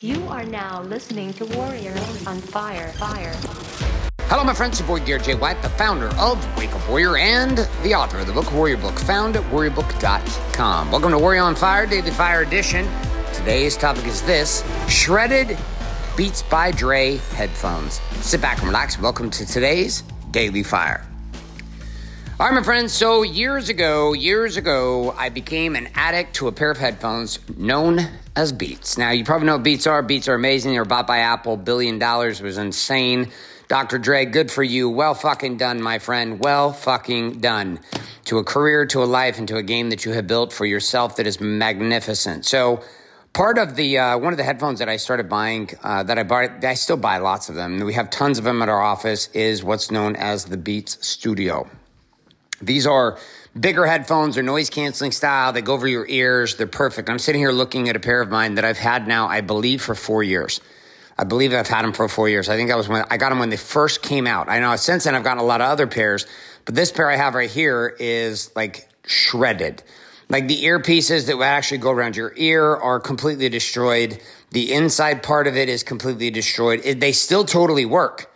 You are now listening to Warrior on Fire. Fire. Hello, my friends. Your boy Garrett J. White, the founder of Wake Up Warrior and the author of the book Warrior Book, found at warriorbook.com. Welcome to Warrior on Fire, Daily Fire Edition. Today's topic is this shredded Beats by Dre headphones. Sit back and relax. Welcome to today's Daily Fire. All right, my friends. So, years ago, years ago, I became an addict to a pair of headphones known as Beats. Now, you probably know what Beats are. Beats are amazing. They were bought by Apple. Billion dollars was insane. Dr. Dre, good for you. Well fucking done, my friend. Well fucking done. To a career, to a life, and to a game that you have built for yourself that is magnificent. So, part of the uh, one of the headphones that I started buying uh, that I bought I still buy lots of them. We have tons of them at our office. Is what's known as the Beats Studio. These are bigger headphones, they're noise canceling style, they go over your ears, they're perfect. I'm sitting here looking at a pair of mine that I've had now, I believe, for four years. I believe I've had them for four years. I think that was when I got them when they first came out. I know since then I've gotten a lot of other pairs, but this pair I have right here is like shredded. Like the earpieces that would actually go around your ear are completely destroyed. The inside part of it is completely destroyed. It, they still totally work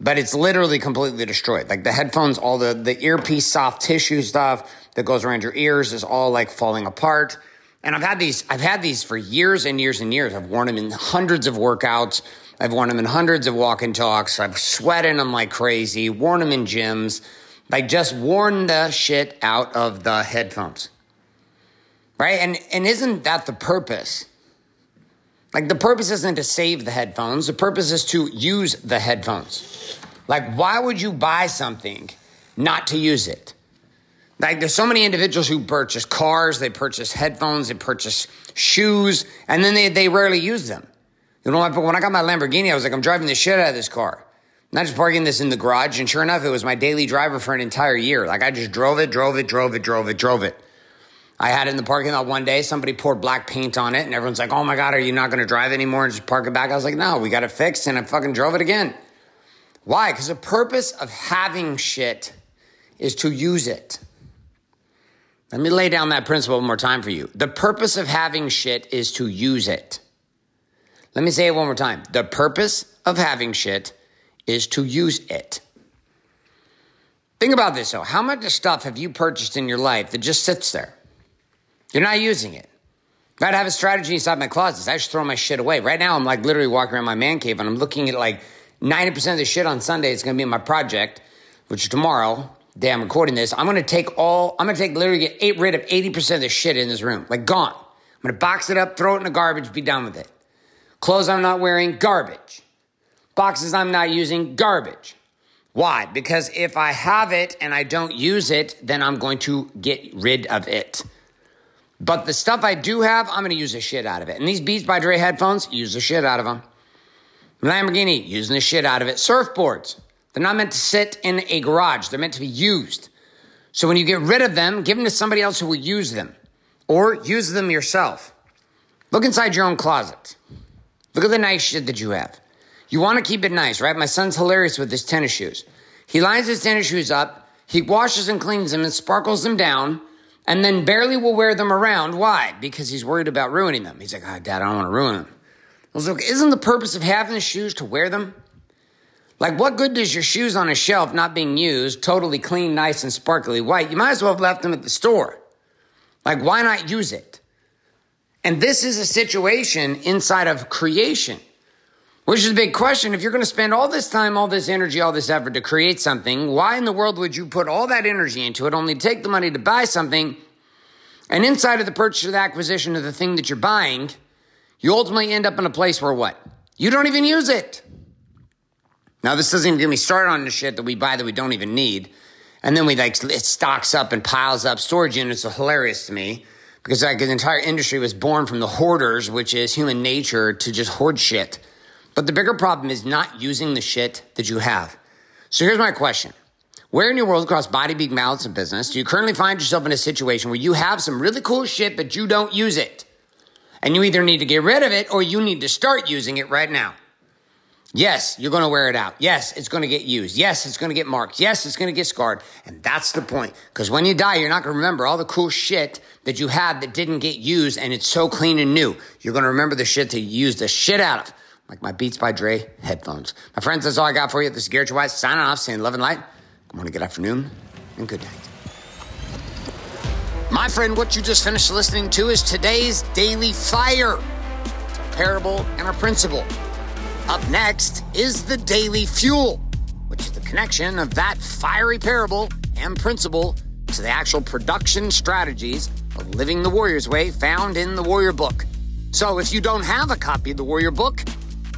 but it's literally completely destroyed. Like the headphones, all the, the earpiece soft tissue stuff that goes around your ears is all like falling apart. And I've had these, I've had these for years and years and years. I've worn them in hundreds of workouts. I've worn them in hundreds of walk and talks. I've sweated them like crazy, worn them in gyms. Like just worn the shit out of the headphones. Right? And, and isn't that the purpose? Like the purpose isn't to save the headphones. The purpose is to use the headphones. Like, why would you buy something not to use it? Like, there's so many individuals who purchase cars, they purchase headphones, they purchase shoes, and then they, they rarely use them. You know, when I got my Lamborghini, I was like, I'm driving the shit out of this car. Not just parking this in the garage. And sure enough, it was my daily driver for an entire year. Like, I just drove it, drove it, drove it, drove it, drove it. I had it in the parking lot one day. Somebody poured black paint on it, and everyone's like, "Oh my god, are you not going to drive anymore and just park it back?" I was like, "No, we got it fixed," and I fucking drove it again. Why? Because the purpose of having shit is to use it. Let me lay down that principle one more time for you. The purpose of having shit is to use it. Let me say it one more time. The purpose of having shit is to use it. Think about this though. How much stuff have you purchased in your life that just sits there? You're not using it. If I'd have a strategy inside my closets, I just throw my shit away. Right now, I'm like literally walking around my man cave and I'm looking at like 90% of the shit on Sunday. It's going to be in my project, which tomorrow, day I'm recording this. I'm going to take all, I'm going to take literally get eight, rid of 80% of the shit in this room. Like gone. I'm going to box it up, throw it in the garbage, be done with it. Clothes I'm not wearing, garbage. Boxes I'm not using, garbage. Why? Because if I have it and I don't use it, then I'm going to get rid of it. But the stuff I do have, I'm going to use the shit out of it. And these Beats by Dre headphones, use the shit out of them. Lamborghini, using the shit out of it. Surfboards, they're not meant to sit in a garage. They're meant to be used. So when you get rid of them, give them to somebody else who will use them or use them yourself. Look inside your own closet. Look at the nice shit that you have. You want to keep it nice, right? My son's hilarious with his tennis shoes. He lines his tennis shoes up, he washes and cleans them and sparkles them down and then barely will wear them around. Why? Because he's worried about ruining them. He's like, oh, Dad, I don't want to ruin them. I was like, isn't the purpose of having the shoes to wear them? Like, what good does your shoes on a shelf not being used, totally clean, nice, and sparkly white? You might as well have left them at the store. Like, why not use it? And this is a situation inside of creation. Which is a big question. If you're going to spend all this time, all this energy, all this effort to create something, why in the world would you put all that energy into it, only take the money to buy something, and inside of the purchase or the acquisition of the thing that you're buying, you ultimately end up in a place where what? You don't even use it. Now, this doesn't even get me started on the shit that we buy that we don't even need. And then we like, it stocks up and piles up. Storage units are hilarious to me because like an entire industry was born from the hoarders, which is human nature to just hoard shit. But the bigger problem is not using the shit that you have. So here's my question. Where in your world across body, being, balance, and business do you currently find yourself in a situation where you have some really cool shit, but you don't use it? And you either need to get rid of it or you need to start using it right now. Yes, you're going to wear it out. Yes, it's going to get used. Yes, it's going to get marked. Yes, it's going to get scarred. And that's the point. Because when you die, you're not going to remember all the cool shit that you had that didn't get used and it's so clean and new. You're going to remember the shit that you used the shit out of. Like my Beats by Dre headphones. My friends, that's all I got for you. This is Garrett White signing off, saying love and light. Good morning, good afternoon, and good night. My friend, what you just finished listening to is today's Daily Fire. It's a parable and a principle. Up next is the Daily Fuel, which is the connection of that fiery parable and principle to the actual production strategies of living the Warrior's Way found in the Warrior Book. So if you don't have a copy of the Warrior Book,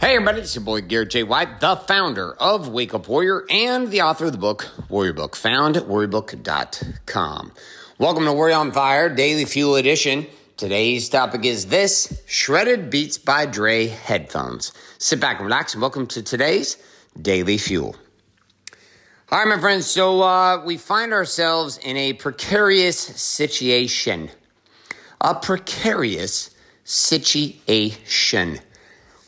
Hey everybody, it's your boy Garrett J. White, the founder of Wake Up Warrior and the author of the book Warrior Book, found at warriorbook.com. Welcome to Warrior on Fire, Daily Fuel Edition. Today's topic is this Shredded Beats by Dre headphones. Sit back and relax, and welcome to today's Daily Fuel. Right, my friends. So uh, we find ourselves in a precarious situation. A precarious situation.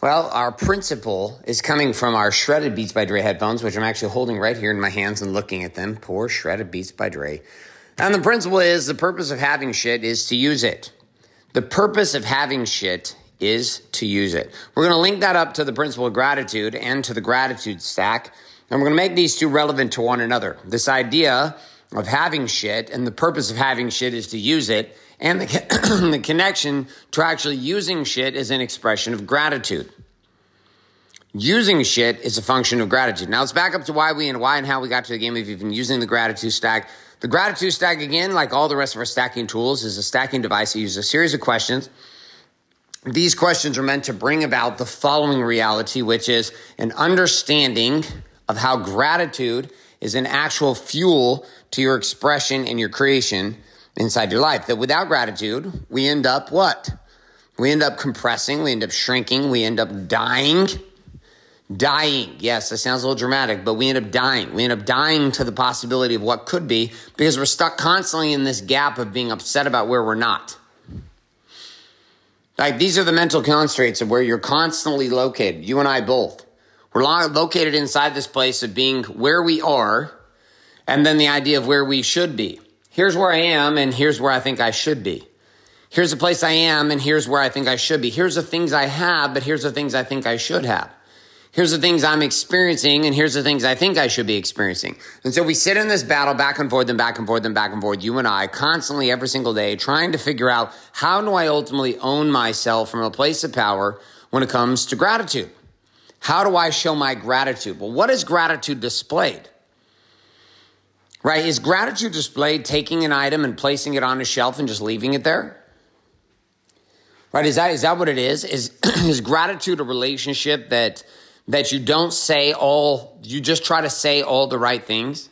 Well, our principle is coming from our Shredded Beats by Dre headphones, which I'm actually holding right here in my hands and looking at them. Poor Shredded Beats by Dre. And the principle is the purpose of having shit is to use it. The purpose of having shit is to use it. We're going to link that up to the principle of gratitude and to the gratitude stack and we're going to make these two relevant to one another. This idea of having shit and the purpose of having shit is to use it. And the, the connection to actually using shit is an expression of gratitude. Using shit is a function of gratitude. Now let's back up to why we and why and how we got to the game of even using the gratitude stack. The gratitude stack, again, like all the rest of our stacking tools, is a stacking device that uses a series of questions. These questions are meant to bring about the following reality, which is an understanding of how gratitude is an actual fuel to your expression and your creation inside your life. That without gratitude, we end up what? We end up compressing, we end up shrinking, we end up dying. Dying. Yes, that sounds a little dramatic, but we end up dying. We end up dying to the possibility of what could be because we're stuck constantly in this gap of being upset about where we're not. Like these are the mental constraints of where you're constantly located, you and I both. We're located inside this place of being where we are and then the idea of where we should be. Here's where I am and here's where I think I should be. Here's the place I am and here's where I think I should be. Here's the things I have, but here's the things I think I should have. Here's the things I'm experiencing and here's the things I think I should be experiencing. And so we sit in this battle back and forth and back and forth and back and forth, you and I, constantly every single day, trying to figure out how do I ultimately own myself from a place of power when it comes to gratitude. How do I show my gratitude? Well, what is gratitude displayed? Right? Is gratitude displayed taking an item and placing it on a shelf and just leaving it there? Right? Is that, is that what it is? Is, is gratitude a relationship that, that you don't say all, you just try to say all the right things?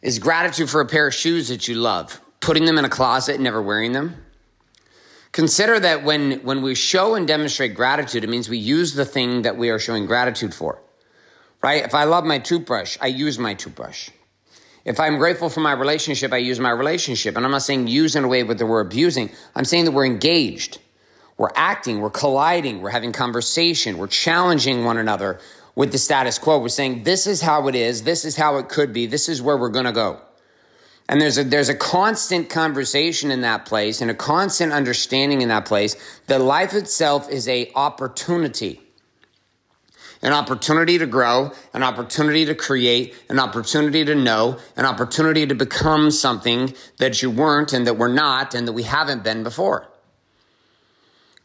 Is gratitude for a pair of shoes that you love, putting them in a closet and never wearing them? Consider that when, when we show and demonstrate gratitude, it means we use the thing that we are showing gratitude for, right? If I love my toothbrush, I use my toothbrush. If I'm grateful for my relationship, I use my relationship. And I'm not saying use in a way that we're abusing. I'm saying that we're engaged. We're acting, we're colliding, we're having conversation, we're challenging one another with the status quo. We're saying, this is how it is, this is how it could be, this is where we're gonna go. And there's a, there's a constant conversation in that place and a constant understanding in that place that life itself is a opportunity. An opportunity to grow, an opportunity to create, an opportunity to know, an opportunity to become something that you weren't and that we're not and that we haven't been before.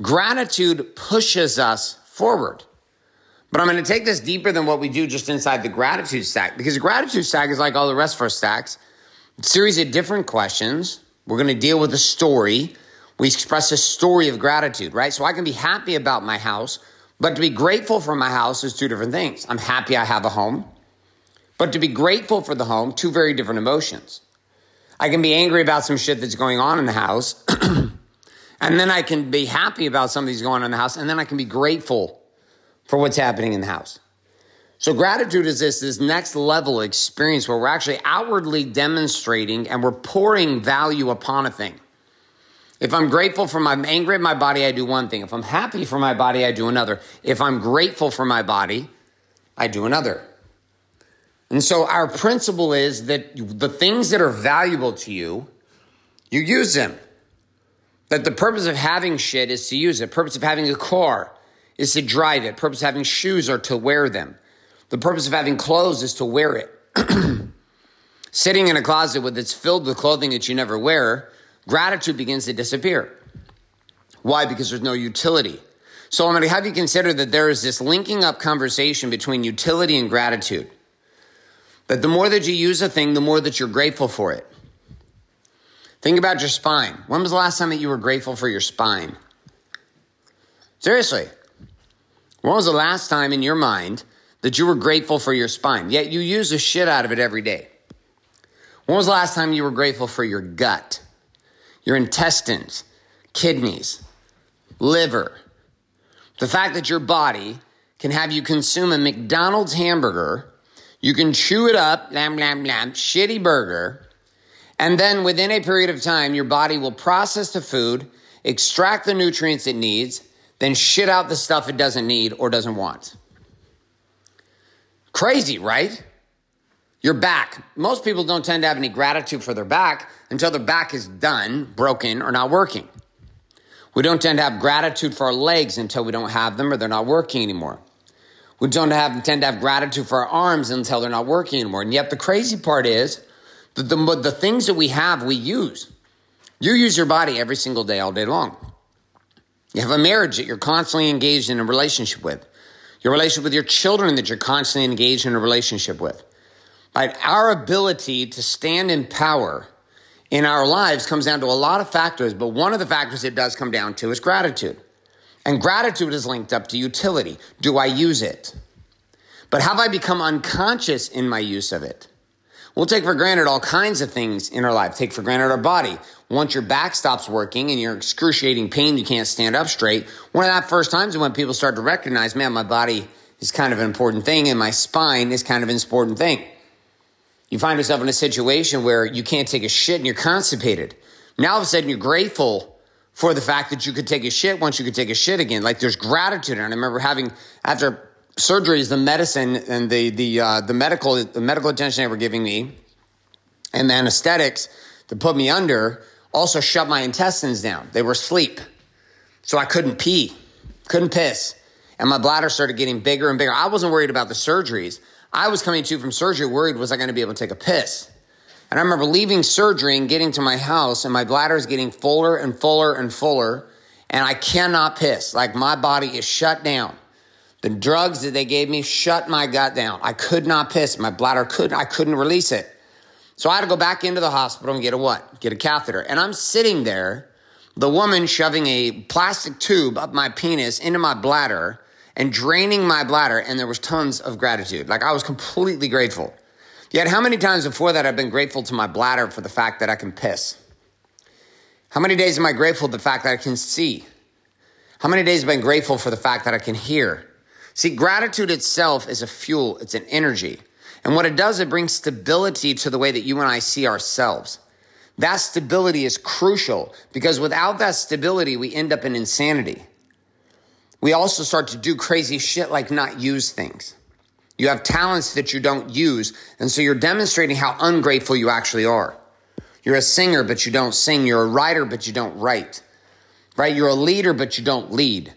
Gratitude pushes us forward. But I'm going to take this deeper than what we do just inside the gratitude stack because the gratitude stack is like all the rest of our stacks series of different questions. We're going to deal with a story. We express a story of gratitude, right? So I can be happy about my house, but to be grateful for my house is two different things. I'm happy I have a home, But to be grateful for the home, two very different emotions. I can be angry about some shit that's going on in the house, and then I can be happy about something that's going on in the house, and then I can be grateful for what's happening in the house. So gratitude is this, this next level experience where we're actually outwardly demonstrating and we're pouring value upon a thing. If I'm grateful for my I'm angry at my body, I do one thing. If I'm happy for my body, I do another. If I'm grateful for my body, I do another. And so our principle is that the things that are valuable to you, you use them. That the purpose of having shit is to use it. Purpose of having a car is to drive it. Purpose of having shoes are to wear them. The purpose of having clothes is to wear it. Sitting in a closet with it's filled with clothing that you never wear, gratitude begins to disappear. Why? Because there's no utility. So I'm going to have you consider that there is this linking up conversation between utility and gratitude. That the more that you use a thing, the more that you're grateful for it. Think about your spine. When was the last time that you were grateful for your spine? Seriously. When was the last time in your mind that you were grateful for your spine? Yet you use the shit out of it every day. When was the last time you were grateful for your gut, your intestines, kidneys, liver? The fact that your body can have you consume a McDonald's hamburger you can chew it up, blam, blam, blam, shitty burger. And then within a period of time, your body will process the food, extract the nutrients it needs, then shit out the stuff it doesn't need or doesn't want. Crazy, right? Your back. Most people don't tend to have any gratitude for their back until their back is done, broken, or not working. We don't tend to have gratitude for our legs until we don't have them or they're not working anymore. We don't have, tend to have gratitude for our arms until they're not working anymore. And yet the crazy part is that the, the things that we have, we use. You use your body every single day, all day long. You have a marriage that you're constantly engaged in a relationship with. Your relationship with your children that you're constantly engaged in a relationship with. Right? Our ability to stand in power in our lives comes down to a lot of factors, but one of the factors it does come down to is gratitude. And gratitude is linked up to utility. Do I use it? But have I become unconscious in my use of it? We'll take for granted all kinds of things in our life. Take for granted our body. Once your back stops working and you're excruciating pain, you can't stand up straight. One of that first times when people start to recognize, man, my body is kind of an important thing and my spine is kind of an important thing. You find yourself in a situation where you can't take a shit and you're constipated. Now all of a sudden you're grateful for the fact that you could take a shit once you could take a shit again. Like there's gratitude. And I remember having after surgeries, the medicine and the the uh, the medical the medical attention they were giving me, and the anesthetics to put me under also shut my intestines down. They were asleep, so I couldn't pee, couldn't piss, and my bladder started getting bigger and bigger. I wasn't worried about the surgeries. I was coming to from surgery worried was I going to be able to take a piss. And I remember leaving surgery and getting to my house, and my bladder is getting fuller and fuller and fuller, and I cannot piss. Like my body is shut down. The drugs that they gave me shut my gut down. I could not piss. My bladder couldn't. I couldn't release it. So I had to go back into the hospital and get a what? Get a catheter. And I'm sitting there, the woman shoving a plastic tube up my penis into my bladder and draining my bladder, and there was tons of gratitude. Like I was completely grateful. Yet, how many times before that I've been grateful to my bladder for the fact that I can piss? How many days am I grateful for the fact that I can see? How many days have I been grateful for the fact that I can hear? See, gratitude itself is a fuel, it's an energy. And what it does, it brings stability to the way that you and I see ourselves. That stability is crucial because without that stability, we end up in insanity. We also start to do crazy shit like not use things. You have talents that you don't use. And so you're demonstrating how ungrateful you actually are. You're a singer, but you don't sing. You're a writer, but you don't write. Right? You're a leader, but you don't lead.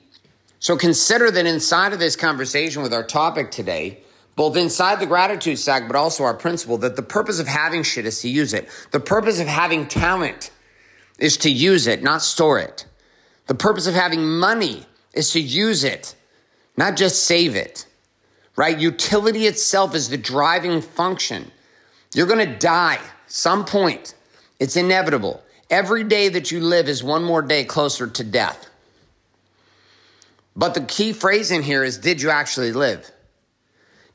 So consider that inside of this conversation with our topic today, both inside the gratitude stack, but also our principle that the purpose of having shit is to use it. The purpose of having talent is to use it, not store it. The purpose of having money is to use it, not just save it right? Utility itself is the driving function. You're going to die some point. It's inevitable. Every day that you live is one more day closer to death. But the key phrase in here is did you actually live?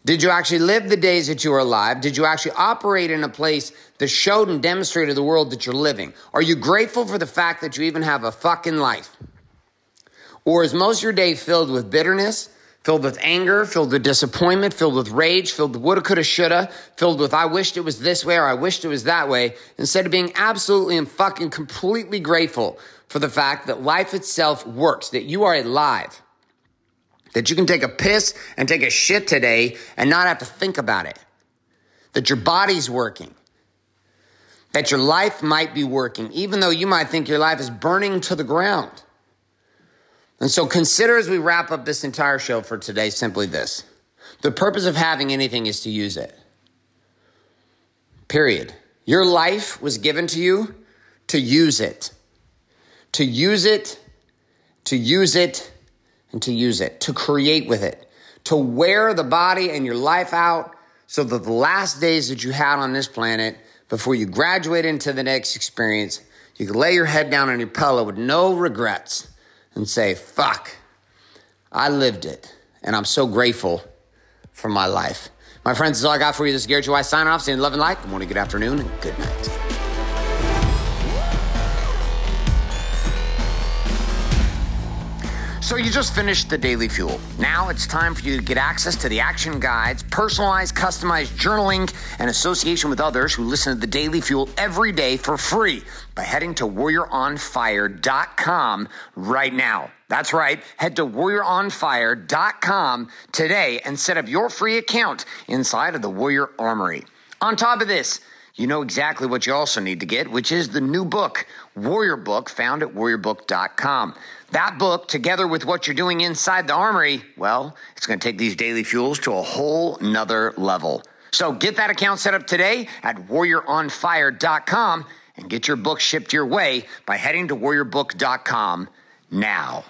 Did you actually live the days that you were alive? Did you actually operate in a place that showed and demonstrated the world that you're living? Are you grateful for the fact that you even have a fucking life? Or is most of your day filled with bitterness, filled with anger, filled with disappointment, filled with rage, filled with woulda, coulda, shoulda, filled with I wished it was this way or I wished it was that way, instead of being absolutely and fucking completely grateful for the fact that life itself works, that you are alive, that you can take a piss and take a shit today and not have to think about it, that your body's working, that your life might be working, even though you might think your life is burning to the ground. And so consider as we wrap up this entire show for today simply this. The purpose of having anything is to use it. Period. Your life was given to you to use it. To use it, to use it, and to use it. To create with it. To wear the body and your life out so that the last days that you had on this planet before you graduate into the next experience, you can lay your head down on your pillow with no regrets and say, fuck, I lived it. And I'm so grateful for my life. My friends, that's all I got for you. This is Garrett J. White signing off, saying love and light. Good morning, good afternoon, and good night. So you just finished the Daily Fuel. Now it's time for you to get access to the action guides, personalized, customized journaling, and association with others who listen to the Daily Fuel every day for free by heading to warrioronfire.com right now. That's right. Head to warrioronfire.com today and set up your free account inside of the Warrior Armory. On top of this, you know exactly what you also need to get, which is the new book, Warrior Book, found at warriorbook.com. That book, together with what you're doing inside the armory, well, it's going to take these daily fuels to a whole nother level. So get that account set up today at warrioronfire.com and get your book shipped your way by heading to warriorbook.com now.